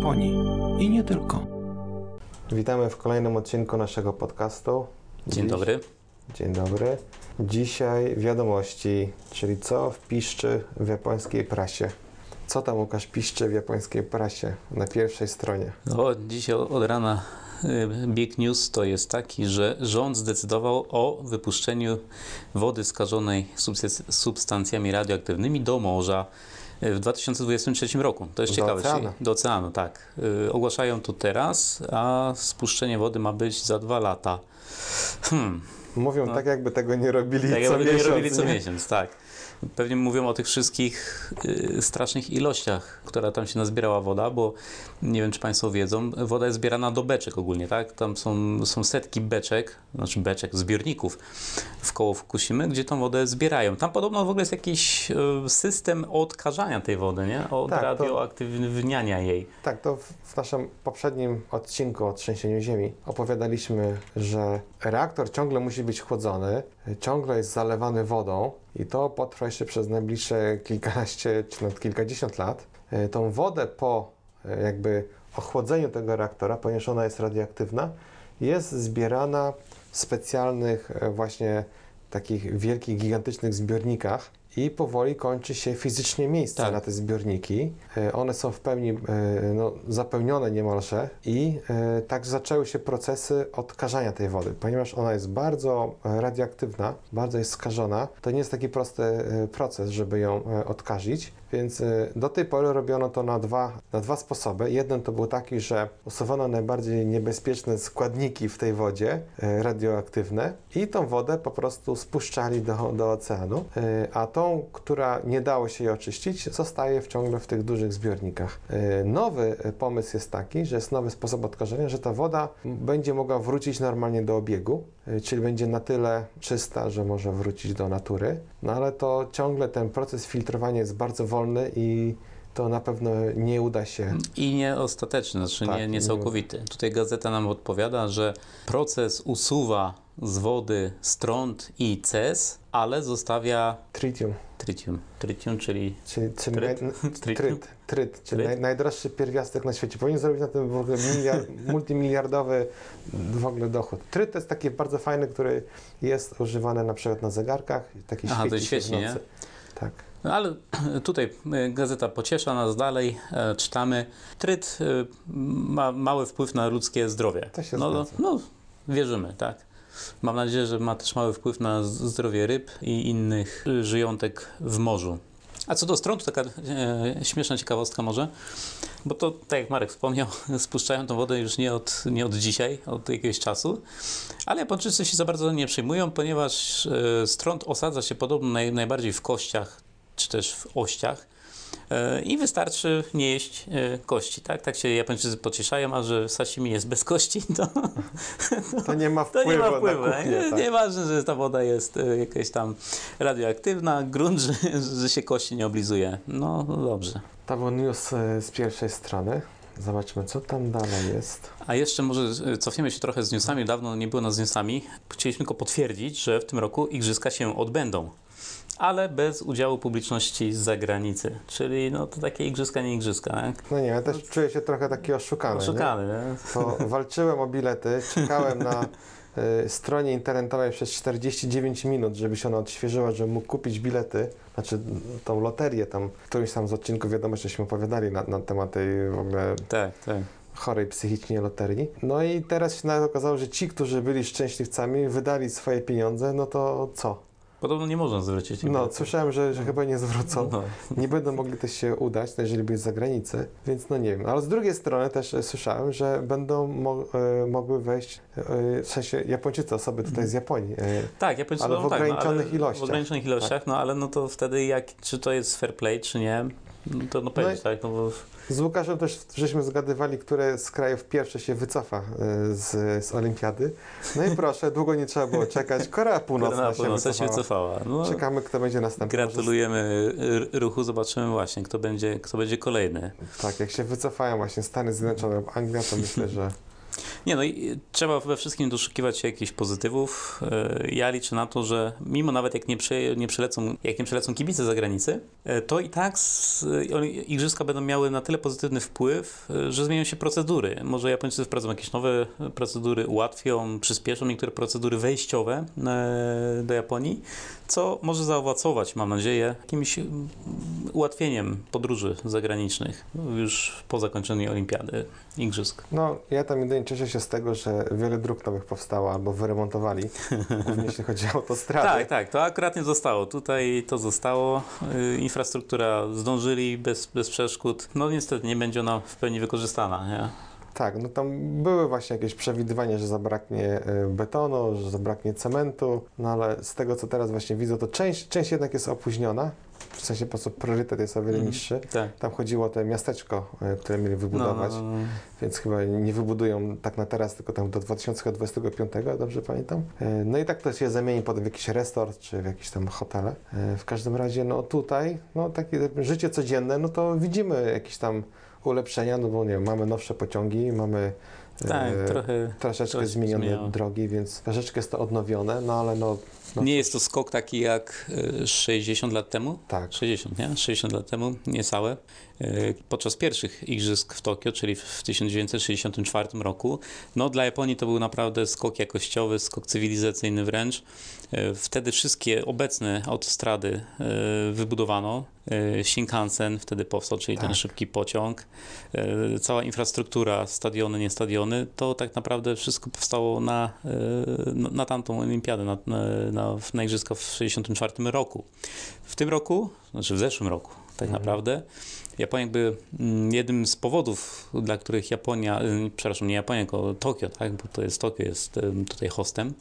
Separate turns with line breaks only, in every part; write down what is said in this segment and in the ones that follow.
Japonii i nie tylko.
Witamy w kolejnym odcinku naszego podcastu.
Dzień
Dziś-
dobry.
Dzień dobry. Dzisiaj wiadomości, czyli co piszczy w japońskiej prasie. Co tam Łukasz piszczy w japońskiej prasie na pierwszej stronie?
No, dzisiaj od rana y, big news to jest taki, że rząd zdecydował o wypuszczeniu wody skażonej substan- substancjami radioaktywnymi do morza w 2023 roku. To jest
Do
ciekawe.
oceanu.
Do oceanu, tak. Y, Ogłaszają to teraz, a spuszczenie wody ma być za dwa lata. Hmm.
Mówią
No.
tak, jakby tego nie robili
Tak
co
jakby nie
miesiąc.
robili co
nie?
miesiąc, tak. Pewnie mówią o tych wszystkich y, strasznych ilościach, która tam się nazbierała woda, bo nie wiem, czy Państwo wiedzą, woda jest zbierana do beczek ogólnie, tak? Tam są, są setki beczek, znaczy beczek, zbiorników w koło Fukushimy, gdzie tą wodę zbierają. Tam podobno w ogóle jest jakiś y, system odkażania tej wody, nie? Od
Tak, to-
radioaktywniania jej.
Tak, to w, w naszym poprzednim odcinku o trzęsieniu ziemi opowiadaliśmy, że reaktor ciągle musi być chłodzony, ciągle jest zalewany wodą i to potrwa jeszcze przez najbliższe kilkanaście czy nawet kilkadziesiąt lat. E, Tą wodę po e, jakby ochłodzeniu tego reaktora, ponieważ ona jest radioaktywna, jest zbierana w specjalnych e, właśnie takich wielkich, gigantycznych zbiornikach i powoli kończy się fizycznie miejsce
Tak.
na te zbiorniki. E, One są w pełni e, no, zapełnione niemalże i e, tak zaczęły się procesy odkażania tej wody. Ponieważ ona jest bardzo radioaktywna, bardzo jest skażona, to nie jest taki prosty proces, żeby ją odkazić, więc e, do tej pory robiono to na dwa, na dwa sposoby. Jeden to był taki, że usuwano najbardziej niebezpieczne składniki w tej wodzie e, radioaktywne i tą wodę po prostu spuszczali do, do oceanu, e, a tą, która nie dało się jej oczyścić, zostaje w ciągle w tych dużych zbiornikach. Nowy pomysł jest taki, że jest nowy sposób odkażenia, że ta woda będzie mogła wrócić normalnie do obiegu, czyli będzie na tyle czysta, że może wrócić do natury, no ale to ciągle ten proces filtrowania jest bardzo wolny i to na pewno nie uda się.
I nie ostateczny, znaczy
Tak,
nie, nie
nie-
całkowity. Tutaj gazeta nam odpowiada, że proces usuwa z wody stront i ces, ale zostawia
Tritium,
tritium. Tritium, czyli
czyli, czyli
Tryt?
tryt, tryt, czyli? Naj, najdroższy pierwiastek na świecie. Powinien zrobić na tym w ogóle miliard, multimiliardowy w ogóle dochód. Tryt to jest taki bardzo fajny, który jest używany na przykład na zegarkach. Taki
Aha, to
świeci w
świeci, nie?
Tak.
No ale tutaj e, gazeta pociesza nas dalej, e, czytamy. Tryt e, ma mały wpływ na ludzkie zdrowie.
To się
no, no, no, wierzymy, tak. Mam nadzieję, że ma też mały wpływ na zdrowie ryb i innych y, żyjątek w morzu. A co do stron, to taka e, śmieszna ciekawostka może, bo to, tak jak Marek wspomniał, spuszczają tą wodę już nie od, nie od dzisiaj, od jakiegoś czasu, ale Japończycy się za bardzo nie przejmują, ponieważ e, strąd osadza się podobno naj, najbardziej w kościach, czy też w ościach i wystarczy nie jeść e, kości, tak? Tak się Japończycy pocieszają, a że sashimi jest bez kości, to,
To nie ma
to
wpływu,
nie ma wpływu.
na kuchnię.
nie,
tak.
Nieważne, że ta woda jest e, jakaś tam radioaktywna, grunt, że, że się kości nie oblizuje. No, no dobrze.
To był news e, z pierwszej strony. Zobaczmy, co tam dalej jest.
A jeszcze może e, cofniemy się trochę z newsami. Dawno nie było nas z newsami. Chcieliśmy tylko potwierdzić, że w tym roku igrzyska się odbędą. Ale bez udziału publiczności z zagranicy. Czyli no to takie igrzyska, nie igrzyska. Tak?
No nie, ja też czuję się trochę taki oszukany. nie?
Oszukany, nie?
To walczyłem o bilety, czekałem na y, stronie internetowej przez 49 minut, żeby się ona odświeżyła, żebym mógł kupić bilety, znaczy tą loterię tam, w którymś tam z odcinków wiadomo, żeśmy opowiadali na, na temat tej w ogóle
Tak, tak.
chorej psychicznie loterii. No i teraz się nawet okazało, że ci, którzy byli szczęśliwcami, wydali swoje pieniądze, no to co?
Podobno nie można zwrócić.
No, słyszałem, że, że chyba nie zwrócą.
No.
Nie będą mogli też się udać, no jeżeli byli z zagranicy, więc no nie wiem. Ale z drugiej strony też e, słyszałem, że będą mo e, mogły wejść, e, w sensie Japończycy, osoby tutaj z Japonii.
Tak, Japończycy
Ale
no,
w
tak, no,
ograniczonych
ale
ilościach.
W ograniczonych ilościach, no ale no to wtedy jak, czy to jest fair play, czy nie, no to no powiedzieć,
i-
tak, no bo
z Łukaszem też żeśmy zgadywali, które z krajów pierwsze się wycofa e, z, z olimpiady. No i proszę, długo nie trzeba było czekać. Korea Północna
Korea
się
Północna się
wycofała.
wycofała. No,
Czekamy, kto będzie następny.
Gratulujemy ruchu, zobaczymy właśnie, kto będzie, kto będzie kolejny.
Tak, jak się wycofają właśnie Stany Zjednoczone lub Anglia, to myślę, że
Nie no i trzeba we wszystkim doszukiwać się jakichś pozytywów. E, Ja liczę na to, że mimo nawet jak nie, przy, nie przylecą, jak nie kibice z zagranicy, e, to i tak z, e, igrzyska będą miały na tyle pozytywny wpływ, że zmienią się procedury. Może Japończycy wprowadzą jakieś nowe procedury, ułatwią, przyspieszą niektóre procedury wejściowe do Japonii, co może zaowocować, mam nadzieję, jakimś ułatwieniem podróży zagranicznych już po zakończeniu olimpiady, igrzysk.
No, ja tam jedynie cieszę się z tego, że wiele dróg nowych powstało albo wyremontowali, głównie jeśli chodzi o autostrady.
Tak, tak, to akurat nie zostało. Tutaj to zostało. Y, Infrastruktura zdążyli bez, bez przeszkód. No niestety nie będzie ona w pełni wykorzystana. Nie?
Tak, no tam były właśnie jakieś przewidywania, że zabraknie e, betonu, że zabraknie cementu, no ale z tego co teraz właśnie widzę, to część, część jednak jest opóźniona, w sensie po prostu priorytet jest o wiele
Mhm.
niższy.
Tak.
Tam chodziło o te miasteczko, e, które mieli wybudować,
No, no, no.
więc chyba nie wybudują tak na teraz, tylko tam do 2025, dobrze pamiętam. E, No i tak to się zamieni potem w jakiś resort, czy w jakieś tam hotele. E, W każdym razie, no tutaj, no takie życie codzienne, no to widzimy jakieś tam ulepszenia, no bo nie wiem, mamy nowsze pociągi, mamy
Tak,
e,
trochę.
troszeczkę
trochę
zmienione
zmieniało.
drogi, więc troszeczkę jest to odnowione, no ale no, no
Nie jest to skok taki jak y, 60 lat temu.
tak.
60, nie? 60 lat temu, niecałe. Y, Podczas pierwszych igrzysk w Tokio, czyli w 1964 roku, no dla Japonii to był naprawdę skok jakościowy, skok cywilizacyjny wręcz. Y, Wtedy wszystkie obecne autostrady wybudowano. Shinkansen wtedy powstał, czyli ten
Tak.
szybki pociąg. Cała infrastruktura, stadiony, nie stadiony, to tak naprawdę wszystko powstało na, na, na tamtą olimpiadę, na, na, na, na igrzyska w 1964 roku. W tym roku, znaczy w zeszłym roku tak
Mhm.
naprawdę, Japonia jakby mm, jednym z powodów, dla których Japonia, y, przepraszam, nie Japonia, tylko Tokio, tak, bo to jest Tokio, jest em, tutaj hostem,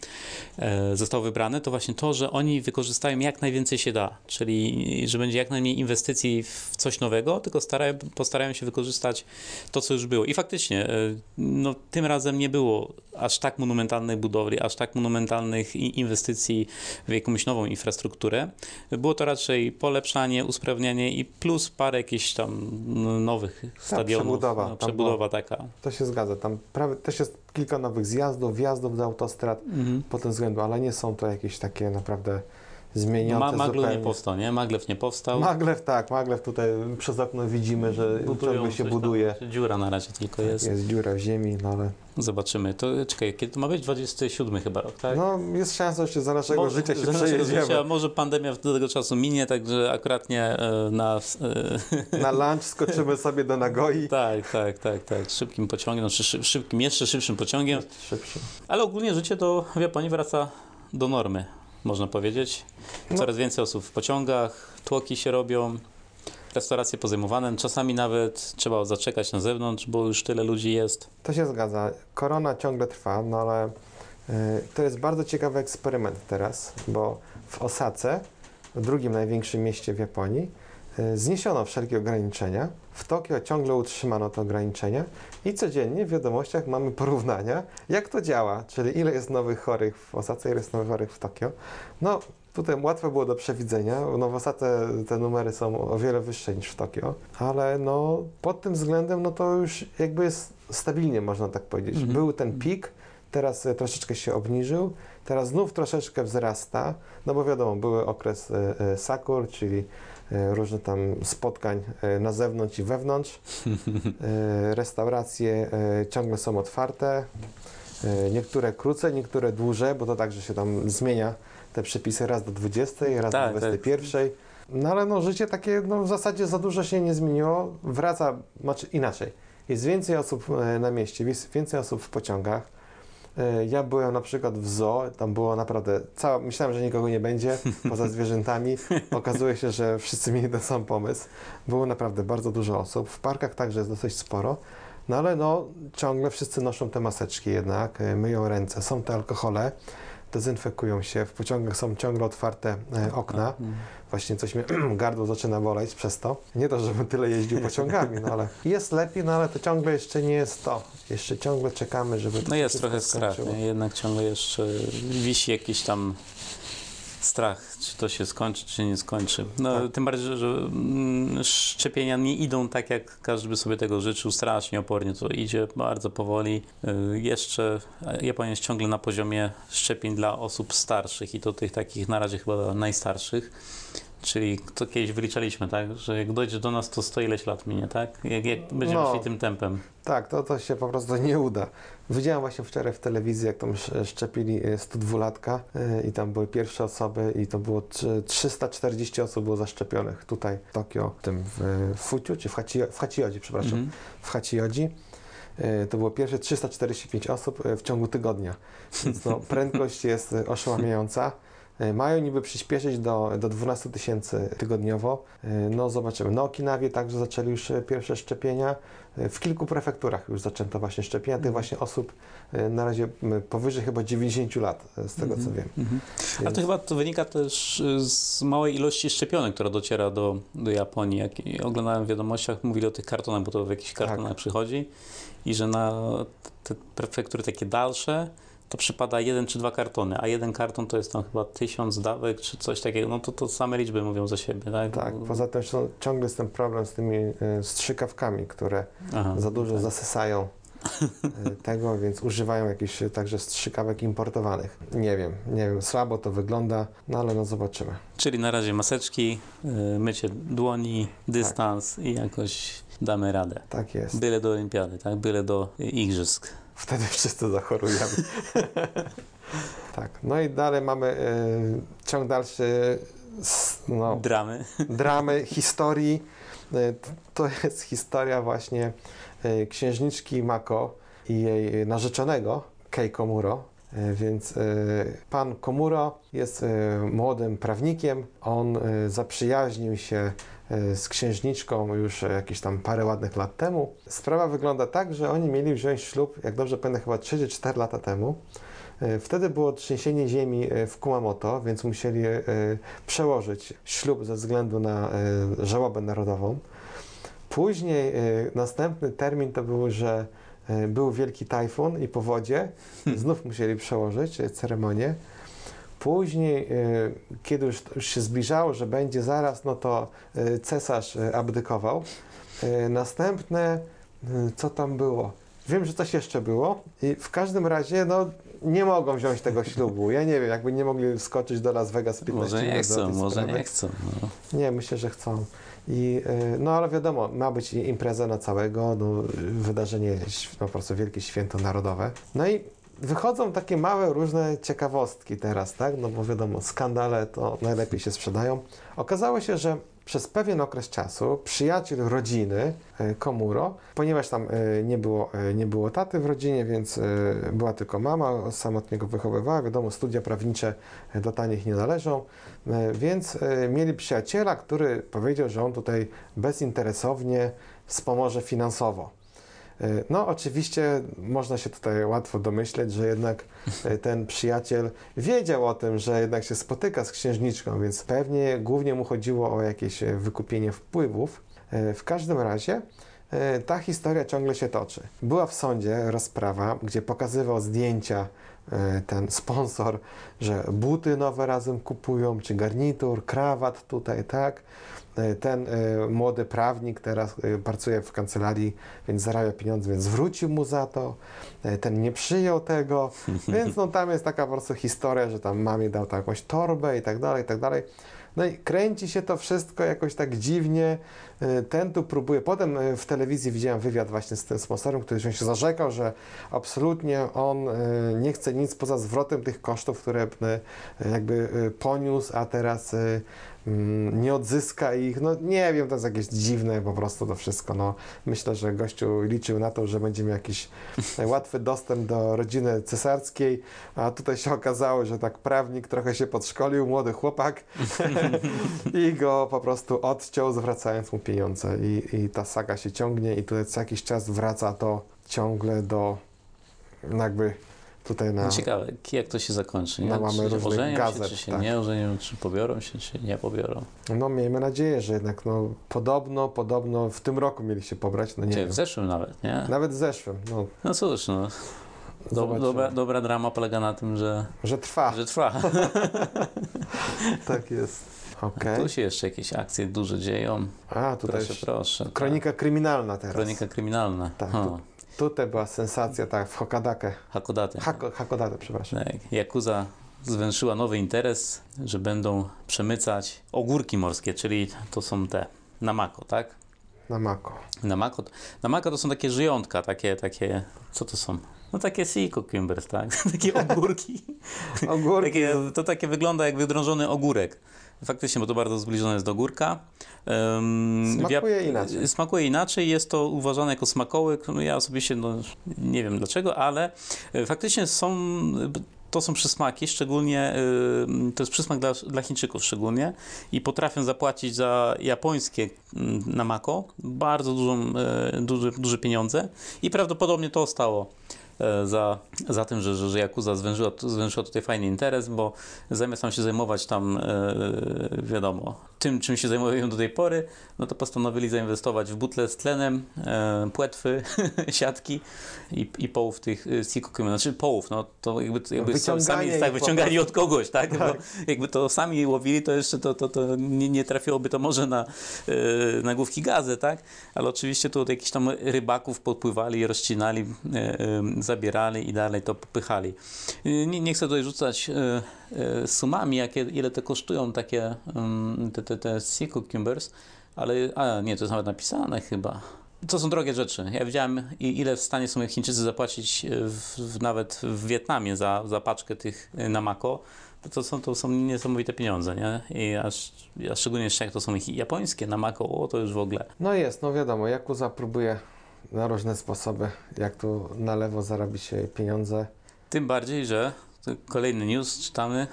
e, zostało wybrane, to właśnie to, że oni wykorzystają jak najwięcej się da, czyli że będzie jak najmniej inwestycji w coś nowego, tylko starają, postarają się wykorzystać to, co już było. I faktycznie, e, no, tym razem nie było aż tak monumentalnej budowli, aż tak monumentalnych inwestycji w jakąś nową infrastrukturę. Było to raczej polepszanie, usprawnianie i plus parę jakichś tam no, nowych stadionów.
przebudowa,
no,
tam
przebudowa taka.
To się zgadza. Tam prawie też jest kilka nowych zjazdów, wjazdów do autostrad
Mhm.
po tym względu, ale nie są to jakieś takie naprawdę zmienione
Ma, Maglev
zupełnie.
nie powstał, nie? Maglev nie powstał.
Maglev, tak, Maglev tutaj przez okno widzimy, że
Budują
ciągle się
coś tam.
buduje.
Dziura na razie tylko jest.
Jest dziura w ziemi, no ale
Zobaczymy. To czekaj, kiedy to ma być? 27 chyba rok, tak?
no, jest szansa, że za naszego
Może-
życia się przejedziemy.
Życia, może pandemia do tego czasu minie, także akuratnie e, na... E,
Na lunch skoczymy sobie do Nagoi.
tak, tak, tak, tak. Szybkim pociągiem, znaczy szy- szybkim, jeszcze szybszym pociągiem. Ale ogólnie życie to w Japonii wraca do normy, można powiedzieć.
No.
Coraz więcej osób w pociągach, tłoki się robią, restauracje pozajmowane. Czasami nawet trzeba zaczekać na zewnątrz, bo już tyle ludzi jest.
To się zgadza. Korona ciągle trwa, no ale y, to jest bardzo ciekawy eksperyment teraz, bo w Osace, w drugim największym mieście w Japonii, y, zniesiono wszelkie ograniczenia. W Tokio ciągle utrzymano te ograniczenia i codziennie w wiadomościach mamy porównania, jak to działa, czyli ile jest nowych chorych w Osace, ile jest nowych chorych w Tokio. No, tutaj łatwo było do przewidzenia, no w Osace te numery są o wiele wyższe niż w Tokio, ale no pod tym względem, no to już jakby jest stabilnie, można tak powiedzieć.
Mhm.
Był ten pik, teraz e, troszeczkę się obniżył, teraz znów troszeczkę wzrasta, no bo wiadomo, były okres e, e, sakur, czyli różnych tam spotkań e, na zewnątrz i wewnątrz. E, Restauracje e, ciągle są otwarte, e, niektóre krócej, niektóre dłużej, bo to także się tam zmienia te przepisy raz do 20, raz
Tak,
do
tak.
21. No ale no życie takie no, w zasadzie za dużo się nie zmieniło. Wraca, znaczy inaczej. Jest więcej osób e, na mieście, jest więcej osób w pociągach. E, Ja byłem na przykład w zoo, tam było naprawdę, cała, myślałem, że nikogo nie będzie, poza zwierzętami. Okazuje się, że wszyscy mieli ten sam pomysł. Było naprawdę bardzo dużo osób. W parkach także jest dosyć sporo. No ale no, ciągle wszyscy noszą te maseczki jednak, e, myją ręce, są te alkohole, dezynfekują się, w pociągach są ciągle otwarte e, okna. Właśnie coś mnie gardło zaczyna boleć przez to. Nie to, żebym tyle jeździł pociągami, no ale jest lepiej, no ale to ciągle jeszcze nie jest to. Jeszcze ciągle czekamy, żeby to
No jest trochę strach, nie? jednak ciągle jeszcze wisi jakiś tam strach, czy to się skończy, czy nie skończy. No,
Tak.
Tym bardziej, że, mm, szczepienia nie idą tak, jak każdy by sobie tego życzył, strasznie opornie to idzie, bardzo powoli. Y, Jeszcze Japonia jest ciągle na poziomie szczepień dla osób starszych i to tych takich na razie chyba najstarszych. Czyli to kiedyś wyliczaliśmy, tak? Że jak dojdzie do nas, to 100 ileś lat minie, tak? Jak, jak będziemy
No.
szli tym tempem.
Tak, to, to się po prostu nie uda. Widziałem właśnie wczoraj w telewizji, jak tam sz- szczepili e, 102-latka e, i tam były pierwsze osoby i to było trzy- 340 osób było zaszczepionych tutaj w Tokio, w tym w e, Fuciu, czy w, Hachi, w przepraszam,
Mhm.
w Hachiodzi. E, To było pierwsze 345 osób e, w ciągu tygodnia, więc no, prędkość jest e, oszałamiająca. E, Mają niby przyspieszyć do, do 12 tysięcy tygodniowo. E, No zobaczymy. Na Okinawie także zaczęli już e, pierwsze szczepienia. W kilku prefekturach już zaczęto właśnie szczepienia tych właśnie osób na razie powyżej chyba 90 lat, z tego co wiem.
Mhm. A
Więc-
to chyba to wynika też z małej ilości szczepionek, która dociera do, do Japonii. Jak oglądałem w wiadomościach, mówili o tych kartonach, bo to w jakichś kartonach
Tak.
przychodzi i że na te prefektury takie dalsze to przypada jeden czy dwa kartony, a jeden karton to jest tam chyba tysiąc dawek czy coś takiego. No to, to same liczby mówią za siebie, tak?
Tak, poza tym są, ciągle jest ten problem z tymi e, strzykawkami, które
Aha,
za dużo
tak.
zasysają e, tego, więc używają jakichś e, także strzykawek importowanych. Nie wiem, nie wiem, słabo to wygląda, no ale no zobaczymy.
Czyli na razie maseczki, y, mycie dłoni, dystans i jakoś damy radę.
Tak jest.
Byle do olimpiady, tak? Byle do igrzysk.
Wtedy wszyscy zachorujemy. tak, no i dalej mamy e, ciąg dalszy no,
Dramy.
dramy, historii. E, To jest historia właśnie e, księżniczki Mako i jej narzeczonego Kei Komuro. Więc pan Komuro jest młodym prawnikiem. On zaprzyjaźnił się z księżniczką już e, jakieś tam parę ładnych lat temu. Sprawa wygląda tak, że oni mieli wziąć ślub, jak dobrze pamiętam, chyba 3 czy 4 lata temu. E, Wtedy było trzęsienie ziemi e, w Kumamoto, więc musieli e, przełożyć ślub ze względu na e, żałobę narodową. Później e, następny termin to był, że e, był wielki tajfun i powodzie. Znów musieli przełożyć e, ceremonię. Później, e, kiedy już, się zbliżało, że będzie zaraz, no to e, cesarz e, abdykował. Następne, co tam było? Wiem, że coś jeszcze było i w każdym razie, no nie mogą wziąć tego ślubu. Ja nie wiem, jakby nie mogli wskoczyć do Las Vegas 15
Może nie chcą, może nie chcą. No.
Nie, myślę, że chcą. I, no ale wiadomo, ma być impreza na całego, no, wydarzenie, no, po prostu wielkie święto narodowe. No i wychodzą takie małe różne ciekawostki teraz, tak? No bo wiadomo, skandale to najlepiej się sprzedają. Okazało się, że przez pewien okres czasu przyjaciel rodziny e, Komuro, ponieważ tam e, nie było, e, nie było taty w rodzinie, więc była tylko mama, samotnie go wychowywała. Wiadomo, studia prawnicze do tanich nie należą, więc mieli przyjaciela, który powiedział, że on tutaj bezinteresownie wspomoże finansowo. E, No, oczywiście można się tutaj łatwo domyśleć, że jednak e, ten przyjaciel wiedział o tym, że jednak się spotyka z księżniczką, więc pewnie głównie mu chodziło o jakieś e, wykupienie wpływów. W każdym razie ta historia ciągle się toczy. Była w sądzie rozprawa, gdzie pokazywał zdjęcia ten sponsor, że buty nowe razem kupują, czy garnitur, krawat tutaj, tak. E, Ten e, młody prawnik teraz e, pracuje w kancelarii, więc zarabia pieniądze, więc zwrócił mu za to. Ten nie przyjął tego, więc no tam jest taka po prostu historia, że tam mamie dał tam jakąś torbę i tak dalej, i tak dalej. No i kręci się to wszystko jakoś tak dziwnie. Ten tu próbuje. Potem w telewizji widziałem wywiad właśnie z tym sponsorem, który się zarzekał, że absolutnie on nie chce nic poza zwrotem tych kosztów, które jakby poniósł, a teraz nie odzyska ich. No nie wiem, to jest jakieś dziwne po prostu to wszystko. No, myślę, że gościu liczył na to, że będzie miał jakiś łatwy dostęp do rodziny cesarskiej, a tutaj się okazało, że tak prawnik trochę się podszkolił, młody chłopak i go po prostu odciął, zwracając mu pieniądze. I, I ta saga się ciągnie i tutaj co jakiś czas wraca to ciągle do jakby tutaj na...
No ciekawe, jak to się zakończy. Nie?
No, mamy
czy
różnych
ożenią
gazet,
się, czy się
tak.
nie ożenią, czy pobiorą się, czy nie pobiorą.
No miejmy nadzieję, że jednak no podobno, podobno w tym roku mieli się pobrać, no nie
Gdzie,
wiem.
w zeszłym nawet, nie?
Nawet w zeszłym, no
No cóż, no. Do, dobra, dobra drama polega na tym, że,
Że trwa.
że trwa.
Tak jest. Okej.
Tu się jeszcze jakieś akcje duże dzieją.
A, tutaj
Proszę, proszę. tak.
kronika kryminalna teraz.
Kronika kryminalna.
Tak, tu- Tutaj była sensacja, tak, w Hokadakę.
Hakodate.
Hako, Hakodate, przepraszam.
Tak, Yakuza zwęszyła nowy interes, że będą przemycać ogórki morskie, czyli to są te namako, tak?
Na Mako.
Namako, namako to są takie żyjątka, takie, takie, co to są? No takie sea cucumbers, tak? takie ogórki.
Ogórki.
Takie, to takie wygląda jak wydrążony ogórek. Faktycznie, bo to bardzo zbliżone jest do ogórka. Ym, w
Smakuje inaczej.
Smakuje inaczej, jest to uważane jako smakołyk. No ja osobiście no, nie wiem dlaczego, ale e, faktycznie są, to są przysmaki, szczególnie y, to jest przysmak dla, dla Chińczyków szczególnie i potrafią zapłacić za japońskie mm, namako bardzo dużą, e, duże, duże pieniądze i prawdopodobnie to stało e, za, za tym, że, że, że Yakuza zwężyła, zwężyła tutaj fajny interes, bo zamiast tam się zajmować tam, e, wiadomo, tym, czym się zajmują do tej pory, no to postanowili zainwestować w butle z tlenem, e, płetwy, siatki i, i połów tych e, sikoku, znaczy połów, no to jakby, jakby sami tak, wyciągali od kogoś, tak?
Tak.
Bo jakby to sami łowili, to jeszcze to, to, to nie, nie trafiłoby to może na, e, na główki gazy, tak? Ale oczywiście tu od jakichś tam rybaków podpływali, rozcinali, e, e, zabierali i dalej to popychali. E, Nie, nie chcę tutaj rzucać e, sumami, jakie, ile te kosztują takie mm, te, te, te sea cucumbers, ale a nie, to jest nawet napisane chyba. To są drogie rzeczy. Ja widziałem, ile w stanie są Chińczycy zapłacić e, w, w, nawet w Wietnamie za, za paczkę tych e, namako. To, to, są, to są niesamowite pieniądze, nie? I aż, a szczególnie jeszcze jak to są chi- japońskie namako, o to już w ogóle.
No jest, no wiadomo, Yakuza próbuje na różne sposoby, jak tu na lewo zarobić się pieniądze.
Tym bardziej, że to kolejny news czytamy.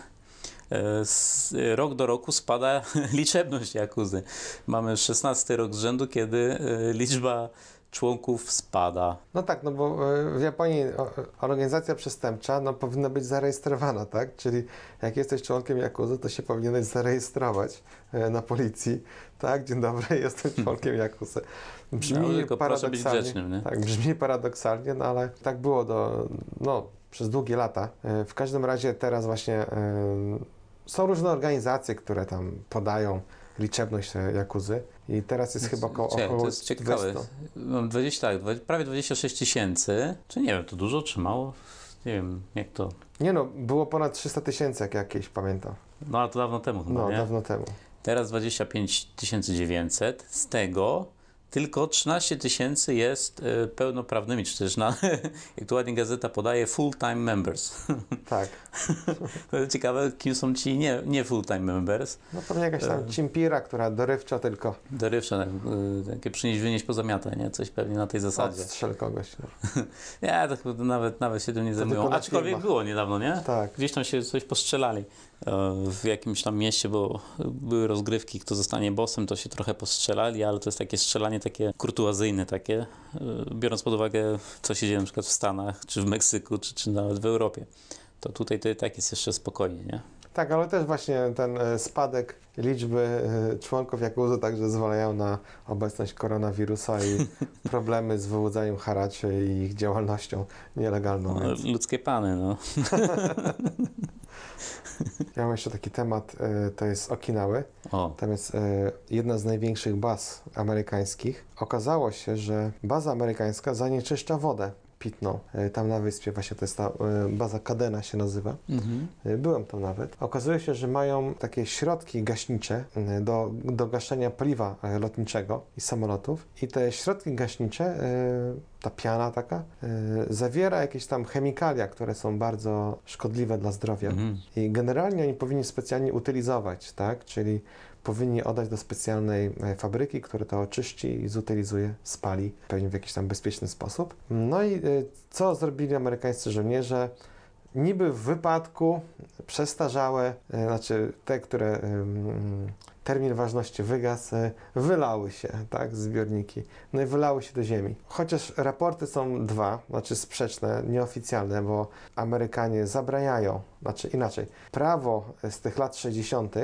e, Rok do roku spada liczebność Jakuzy. Mamy 16 rok z rzędu, kiedy e, liczba członków spada.
No tak, no bo e, w Japonii organizacja przestępcza no, powinna być zarejestrowana, tak? Czyli jak jesteś członkiem Yakuzy, to się powinieneś zarejestrować na policji. Tak, dzień dobry, jestem członkiem Yakuzy. Brzmi
No,
paradoksalnie.
grzecznym?
Tak, brzmi paradoksalnie, no ale tak było do, no, przez długie lata. E, W każdym razie teraz właśnie e, są różne organizacje, które tam podają liczebność e, Jakuzy i teraz jest chyba około, około
to jest ciekawe.
200.
Mam 20, tak, prawie 26 tysięcy. Czy nie wiem, to dużo czy mało? Nie wiem, jak to.
Nie no, było ponad 300 tysięcy, jak jakieś pamiętam.
No ale to dawno temu chyba,
No,
nie?
dawno temu.
Teraz 25 900. Z tego tylko 13 tysięcy jest e, pełnoprawnymi, czy też na, jak tu ładnie gazeta podaje, full-time members.
Tak.
Ciekawe, kim są ci nie, nie full-time members.
No pewnie jakaś tam
E.
cimpira, która dorywczo tylko
Dorywcze, tak, e, takie przynieść, wynieść poza miatę, nie? Coś pewnie na tej zasadzie.
odstrzel kogoś. No.
Nie, to chyba nawet, nawet się tym nie zajmują. Aczkolwiek było niedawno, nie?
Tak.
Gdzieś tam się coś postrzelali w jakimś tam mieście, bo były rozgrywki, kto zostanie bossem, to się trochę postrzelali, ale to jest takie strzelanie takie kurtuazyjne takie, e, biorąc pod uwagę, co się dzieje na przykład w Stanach, czy w Meksyku, czy, czy nawet w Europie. To tutaj to i tak jest jeszcze spokojnie, nie?
Tak, ale też właśnie ten e, spadek liczby e, członków Jakuzy także zwalają na obecność koronawirusa i problemy z wyłudzaniem haraczy i ich działalnością nielegalną.
No,
Więc
ludzkie pany, no.
ja mam jeszcze taki temat, e, to jest Okinawy.
O,
Tam jest e, jedna z największych baz amerykańskich. Okazało się, że baza amerykańska zanieczyszcza wodę pitną. E, tam na wyspie właśnie to jest ta e, baza Kadena się nazywa.
mhm.
E, Byłem tam nawet. Okazuje się, że mają takie środki gaśnicze do, do gaszenia paliwa lotniczego i samolotów. I te środki gaśnicze, ta piana taka, zawiera jakieś tam chemikalia, które są bardzo szkodliwe dla zdrowia.
Mhm.
I generalnie oni powinni specjalnie utylizować, tak? Czyli powinni oddać do specjalnej e, fabryki, która to oczyści i zutylizuje, spali pewnie w jakiś tam bezpieczny sposób. No i e, co zrobili amerykańscy żołnierze? Niby w wypadku przestarzałe, e, znaczy te, które termin ważności wygasł, wylały się, tak, zbiorniki. No i wylały się do ziemi. Chociaż raporty są dwa, znaczy sprzeczne, nieoficjalne, bo Amerykanie zabraniają, znaczy inaczej, prawo z tych lat 60.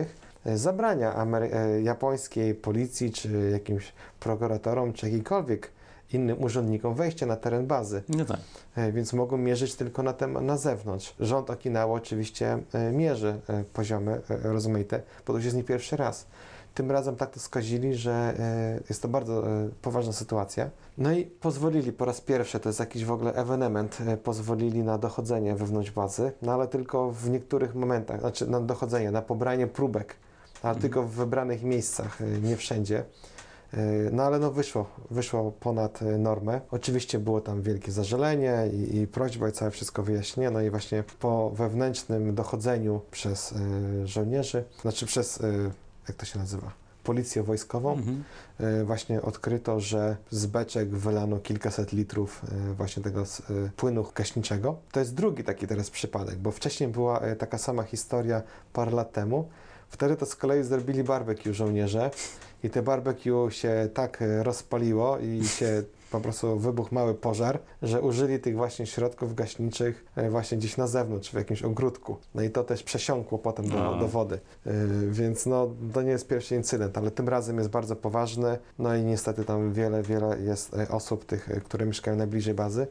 zabrania Amery- e, japońskiej policji, czy jakimś prokuratorom, czy jakiejkolwiek innym urzędnikom wejście na teren bazy,
No tak.
e, więc mogą mierzyć tylko na, tem, na zewnątrz. Rząd Okinawa oczywiście e, mierzy e, poziomy e, rozmaite, bo to już jest nie pierwszy raz. Tym razem tak to skazili, że e, jest to bardzo e, poważna sytuacja. No i pozwolili po raz pierwszy, to jest jakiś w ogóle ewenement, e, pozwolili na dochodzenie wewnątrz bazy, no ale tylko w niektórych momentach, znaczy na dochodzenie, na pobranie próbek, ale tylko w wybranych miejscach, e, nie wszędzie. E, No ale no wyszło, wyszło ponad e, normę. Oczywiście było tam wielkie zażalenie i, i prośba i całe wszystko wyjaśnienie. No i właśnie po wewnętrznym dochodzeniu przez e, żołnierzy, znaczy przez, e, jak to się nazywa, policję wojskową,
Mhm.
e, właśnie odkryto, że z beczek wylano kilkaset litrów właśnie tego płynu gaśniczego. To jest drugi taki teraz przypadek, bo wcześniej była taka sama historia parę lat temu. Wtedy to z kolei zrobili barbecue żołnierze i te barbecue się tak e, rozpaliło i się po prostu wybuchł mały pożar, że użyli tych właśnie środków gaśniczych e, właśnie gdzieś na zewnątrz, w jakimś ogródku. No i to też przesiąkło potem do,
No.
do wody. E, Więc no, to nie jest pierwszy incydent, ale tym razem jest bardzo poważny. No i niestety tam wiele, wiele jest osób, tych, które mieszkają najbliżej bazy,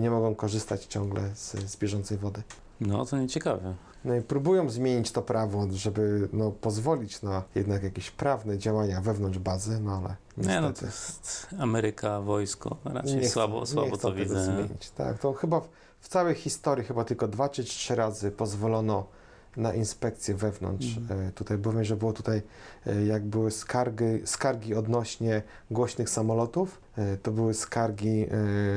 nie mogą korzystać ciągle z, z bieżącej wody.
No to nieciekawe.
No i próbują zmienić to prawo, żeby no, pozwolić na jednak jakieś prawne działania wewnątrz bazy, no ale niestety
Nie, no to jest Ameryka, wojsko. Raczej
nie chcą-
słabo,
nie
słabo
chcą
to widzę.
zmienić. Tak, to chyba w, w całej historii chyba tylko dwa czy trzy razy pozwolono na inspekcję wewnątrz.
Mhm.
E, Tutaj powiem, że było tutaj, e, jak były skargi, skargi odnośnie głośnych samolotów, to były skargi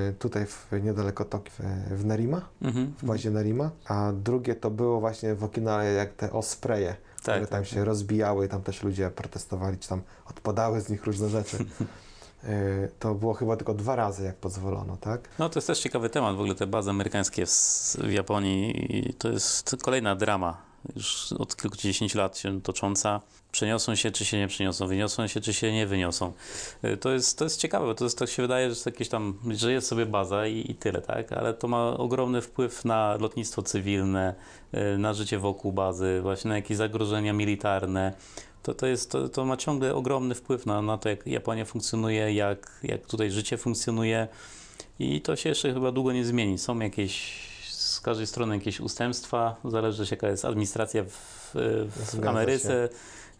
e, tutaj w, niedaleko Tokio, w, Nerima,
Mhm.
w bazie Nerima, a drugie to było właśnie w Okinawie jak te ospreje, które
Tak,
tam
tak,
się rozbijały i tam też ludzie protestowali, czy tam odpadały z nich różne rzeczy. E, To było chyba tylko dwa razy, jak pozwolono, tak?
No to jest też ciekawy temat, w ogóle te bazy amerykańskie w, w Japonii i to jest kolejna drama, już od kilkudziesięciu lat się tocząca. Przeniosą się, czy się nie przeniosą, wyniosą się, czy się nie wyniosą. Y, To jest, to jest ciekawe, bo to jest, tak się wydaje, że jakieś tam, że jest sobie baza i, i tyle, tak? Ale to ma ogromny wpływ na lotnictwo cywilne, y, na życie wokół bazy, właśnie na jakieś zagrożenia militarne. To, to, jest, to, to ma ciągle ogromny wpływ na, na to, jak Japonia funkcjonuje, jak, jak tutaj życie funkcjonuje. I to się jeszcze chyba długo nie zmieni. Są jakieś każdej strony jakieś ustępstwa, zależy jaka jest administracja w, w Ameryce.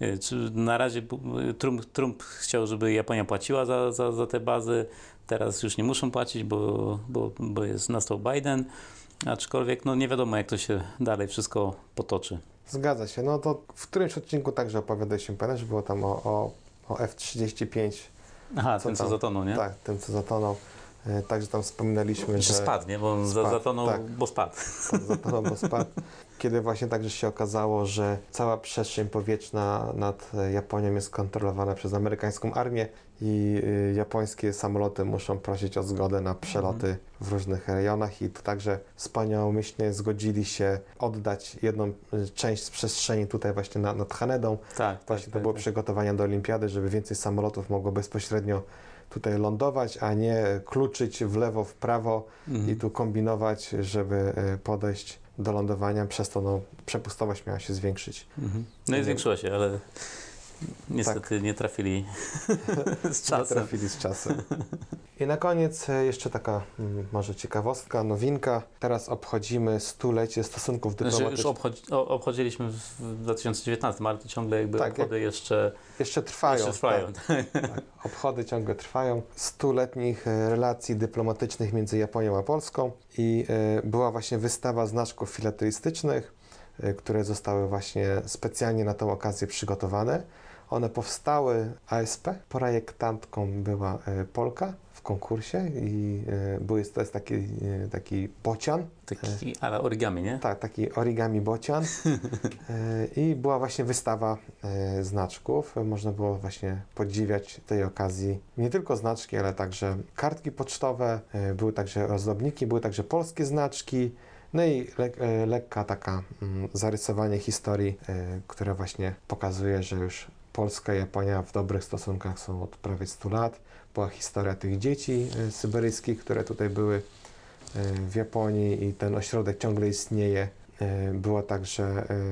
Y, Czy na razie y, Trump, Trump chciał, żeby Japonia płaciła za, za, za te bazy, teraz już nie muszą płacić, bo, bo, bo jest nastał Biden. Aczkolwiek no nie wiadomo, jak to się dalej wszystko potoczy.
Zgadza się. No to w którymś odcinku także opowiadaliśmy, pamiętasz, było tam o, o, o F-35,
Aha,
Co
ten co
tam?
zatonął, nie?
tak, tym co zatonął. E, Także tam wspominaliśmy,
Że
że
spadł, nie? Bo on
Spadł,
zatonął,
tak.
bo spadł.
tak, zatonął, bo spadł. Kiedy właśnie także się okazało, że cała przestrzeń powietrzna nad Japonią jest kontrolowana przez amerykańską armię i y, japońskie samoloty muszą prosić o zgodę na przeloty w różnych rejonach i to także wspaniałomyślnie zgodzili się oddać jedną y, część z przestrzeni tutaj właśnie nad, nad Hanedą
Tak,
Właśnie
tak,
to było
tak.
przygotowania do olimpiady, żeby więcej samolotów mogło bezpośrednio tutaj lądować, a nie kluczyć w lewo, w prawo
Mhm.
i tu kombinować, żeby e, podejść do lądowania. Przez to no, przepustowość miała się zwiększyć.
Mhm. No i zwiększyła się, ale niestety nie trafili z
Tak. Nie
czasem.
trafili z czasem. I na koniec e, jeszcze taka mm, może ciekawostka, nowinka. Teraz obchodzimy stulecie stosunków
Znaczy, już
dyplomatycznych.
obchodzi, obchodziliśmy w 2019, ale to ciągle jakby
Tak,
obchody jeszcze,
Jeszcze trwają.
jeszcze trwają.
Tak, obchody ciągle trwają. Stuletnich e, relacji dyplomatycznych między Japonią a Polską i e, była właśnie wystawa znaczków filatelistycznych, które zostały właśnie specjalnie na tę okazję przygotowane. One powstały ASP, projektantką była e, Polka w konkursie i e, były, to jest taki, e, taki bocian,
Taki, ale origami, nie?
tak, taki origami bocian. I była właśnie wystawa znaczków. Można było właśnie podziwiać tej okazji nie tylko znaczki, ale także kartki pocztowe, były także ozdobniki, były także polskie znaczki. No i le, lekka taka mm, zarysowanie historii, które właśnie pokazuje, że już Polska i Japonia w dobrych stosunkach są od prawie 100 lat. Była historia tych dzieci e, syberyjskich, które tutaj były e, w Japonii i ten ośrodek ciągle istnieje. E, była także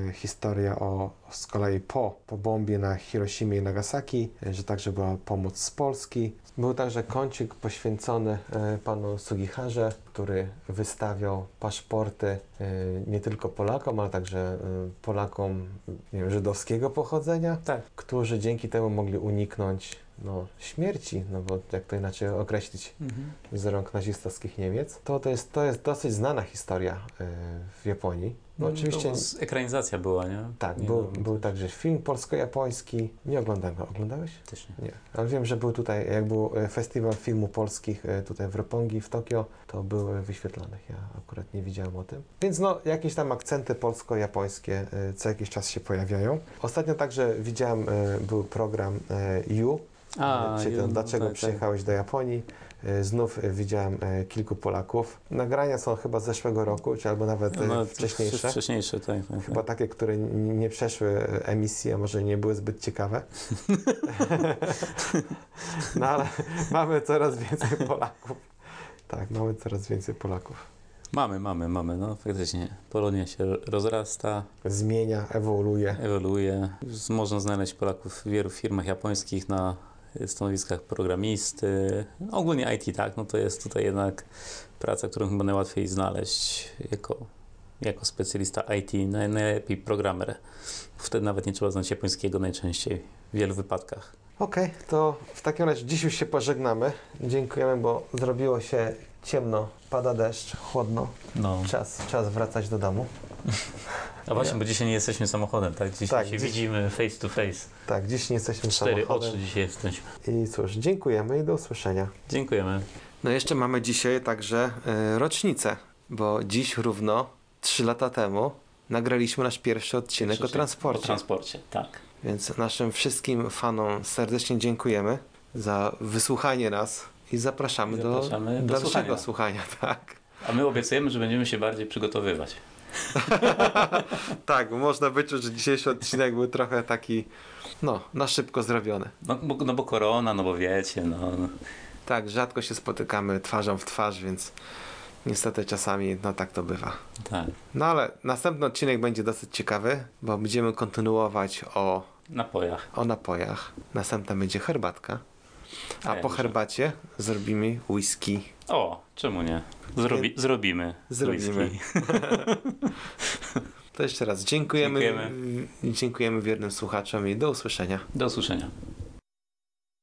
e, historia o z kolei po, po bombie na Hiroshimie i Nagasaki, e, że także była pomoc z Polski. Był także kącik poświęcony panu Sugiharze, który wystawiał paszporty nie tylko Polakom, ale także Polakom nie wiem, żydowskiego pochodzenia,
Tak.
którzy dzięki temu mogli uniknąć no, śmierci, no bo jak to inaczej określić,
Mhm.
z rąk nazistowskich Niemiec. To, to, jest, to jest dosyć znana historia e, w Japonii. No, oczywiście
To z- ekranizacja była, nie?
tak,
Nie,
był,
no,
był także film polsko-japoński. Nie oglądałem go. Oglądałeś?
Też nie.
Nie. Ale wiem, że był tutaj, jak był e, festiwal filmu polskich e, tutaj w Roppongi w Tokio, to były wyświetlane. Ja akurat nie widziałem o tym. Więc no, jakieś tam akcenty polsko-japońskie co jakiś czas się pojawiają. Ostatnio także widziałem, był program You,
A,
to,
ju-
dlaczego
tak, tak.
przyjechałeś do Japonii? E, Znów e, widziałem e, kilku Polaków. Nagrania są chyba z zeszłego roku, czy albo nawet e,
No,
wcześniejsze.
Wcześniejsze, tak. tak,
Chyba
tak.
takie, które nie przeszły e, emisji, a może nie były zbyt ciekawe. no ale mamy coraz więcej Polaków. Tak, mamy coraz więcej Polaków.
Mamy, mamy, mamy. No faktycznie. Polonia się rozrasta,
Zmienia, ewoluuje.
ewoluuje. Można znaleźć Polaków w wielu firmach japońskich na stanowiskach programisty. No, ogólnie IT, tak. No to jest tutaj jednak praca, którą chyba najłatwiej znaleźć jako, jako specjalista IT, naj, najlepiej programer. Wtedy nawet nie trzeba znać japońskiego najczęściej w wielu wypadkach.
Okej, to w takim razie dziś już się pożegnamy. Dziękujemy, bo zrobiło się ciemno, pada deszcz, chłodno.
No.
Czas, czas wracać do domu.
A właśnie, bo dzisiaj nie jesteśmy samochodem, tak? Dzisiaj
Tak,
się
dziś-
widzimy face to face.
Tak, dziś nie jesteśmy
Cztery
samochodem.
oczy dzisiaj jesteśmy.
I cóż, dziękujemy i do usłyszenia.
Dziękujemy.
No jeszcze mamy dzisiaj także y, rocznicę, bo dziś równo 3 lata temu nagraliśmy nasz pierwszy odcinek o transporcie.
O transporcie, tak.
Więc naszym wszystkim fanom serdecznie dziękujemy za wysłuchanie nas i zapraszamy,
I zapraszamy
do,
do
dalszego
słuchania.
słuchania. Tak.
A my obiecujemy, że będziemy się bardziej przygotowywać.
tak, można wyczuć, że dzisiejszy odcinek był trochę taki, no, na szybko zrobiony.
No bo, no bo korona, no bo wiecie, no.
Tak, rzadko się spotykamy twarzą w twarz, więc niestety czasami no tak to bywa.
Tak.
No ale następny odcinek będzie dosyć ciekawy, bo będziemy kontynuować o,
Napojach.
o napojach. Następna będzie herbatka. A
A ja
po herbacie zrobimy whisky.
O, czemu nie? Zrobi, zrobimy.
Zrobimy.
whisky.
To jeszcze raz dziękujemy.
Dziękujemy.
Dziękujemy wiernym słuchaczom i do usłyszenia.
Do usłyszenia.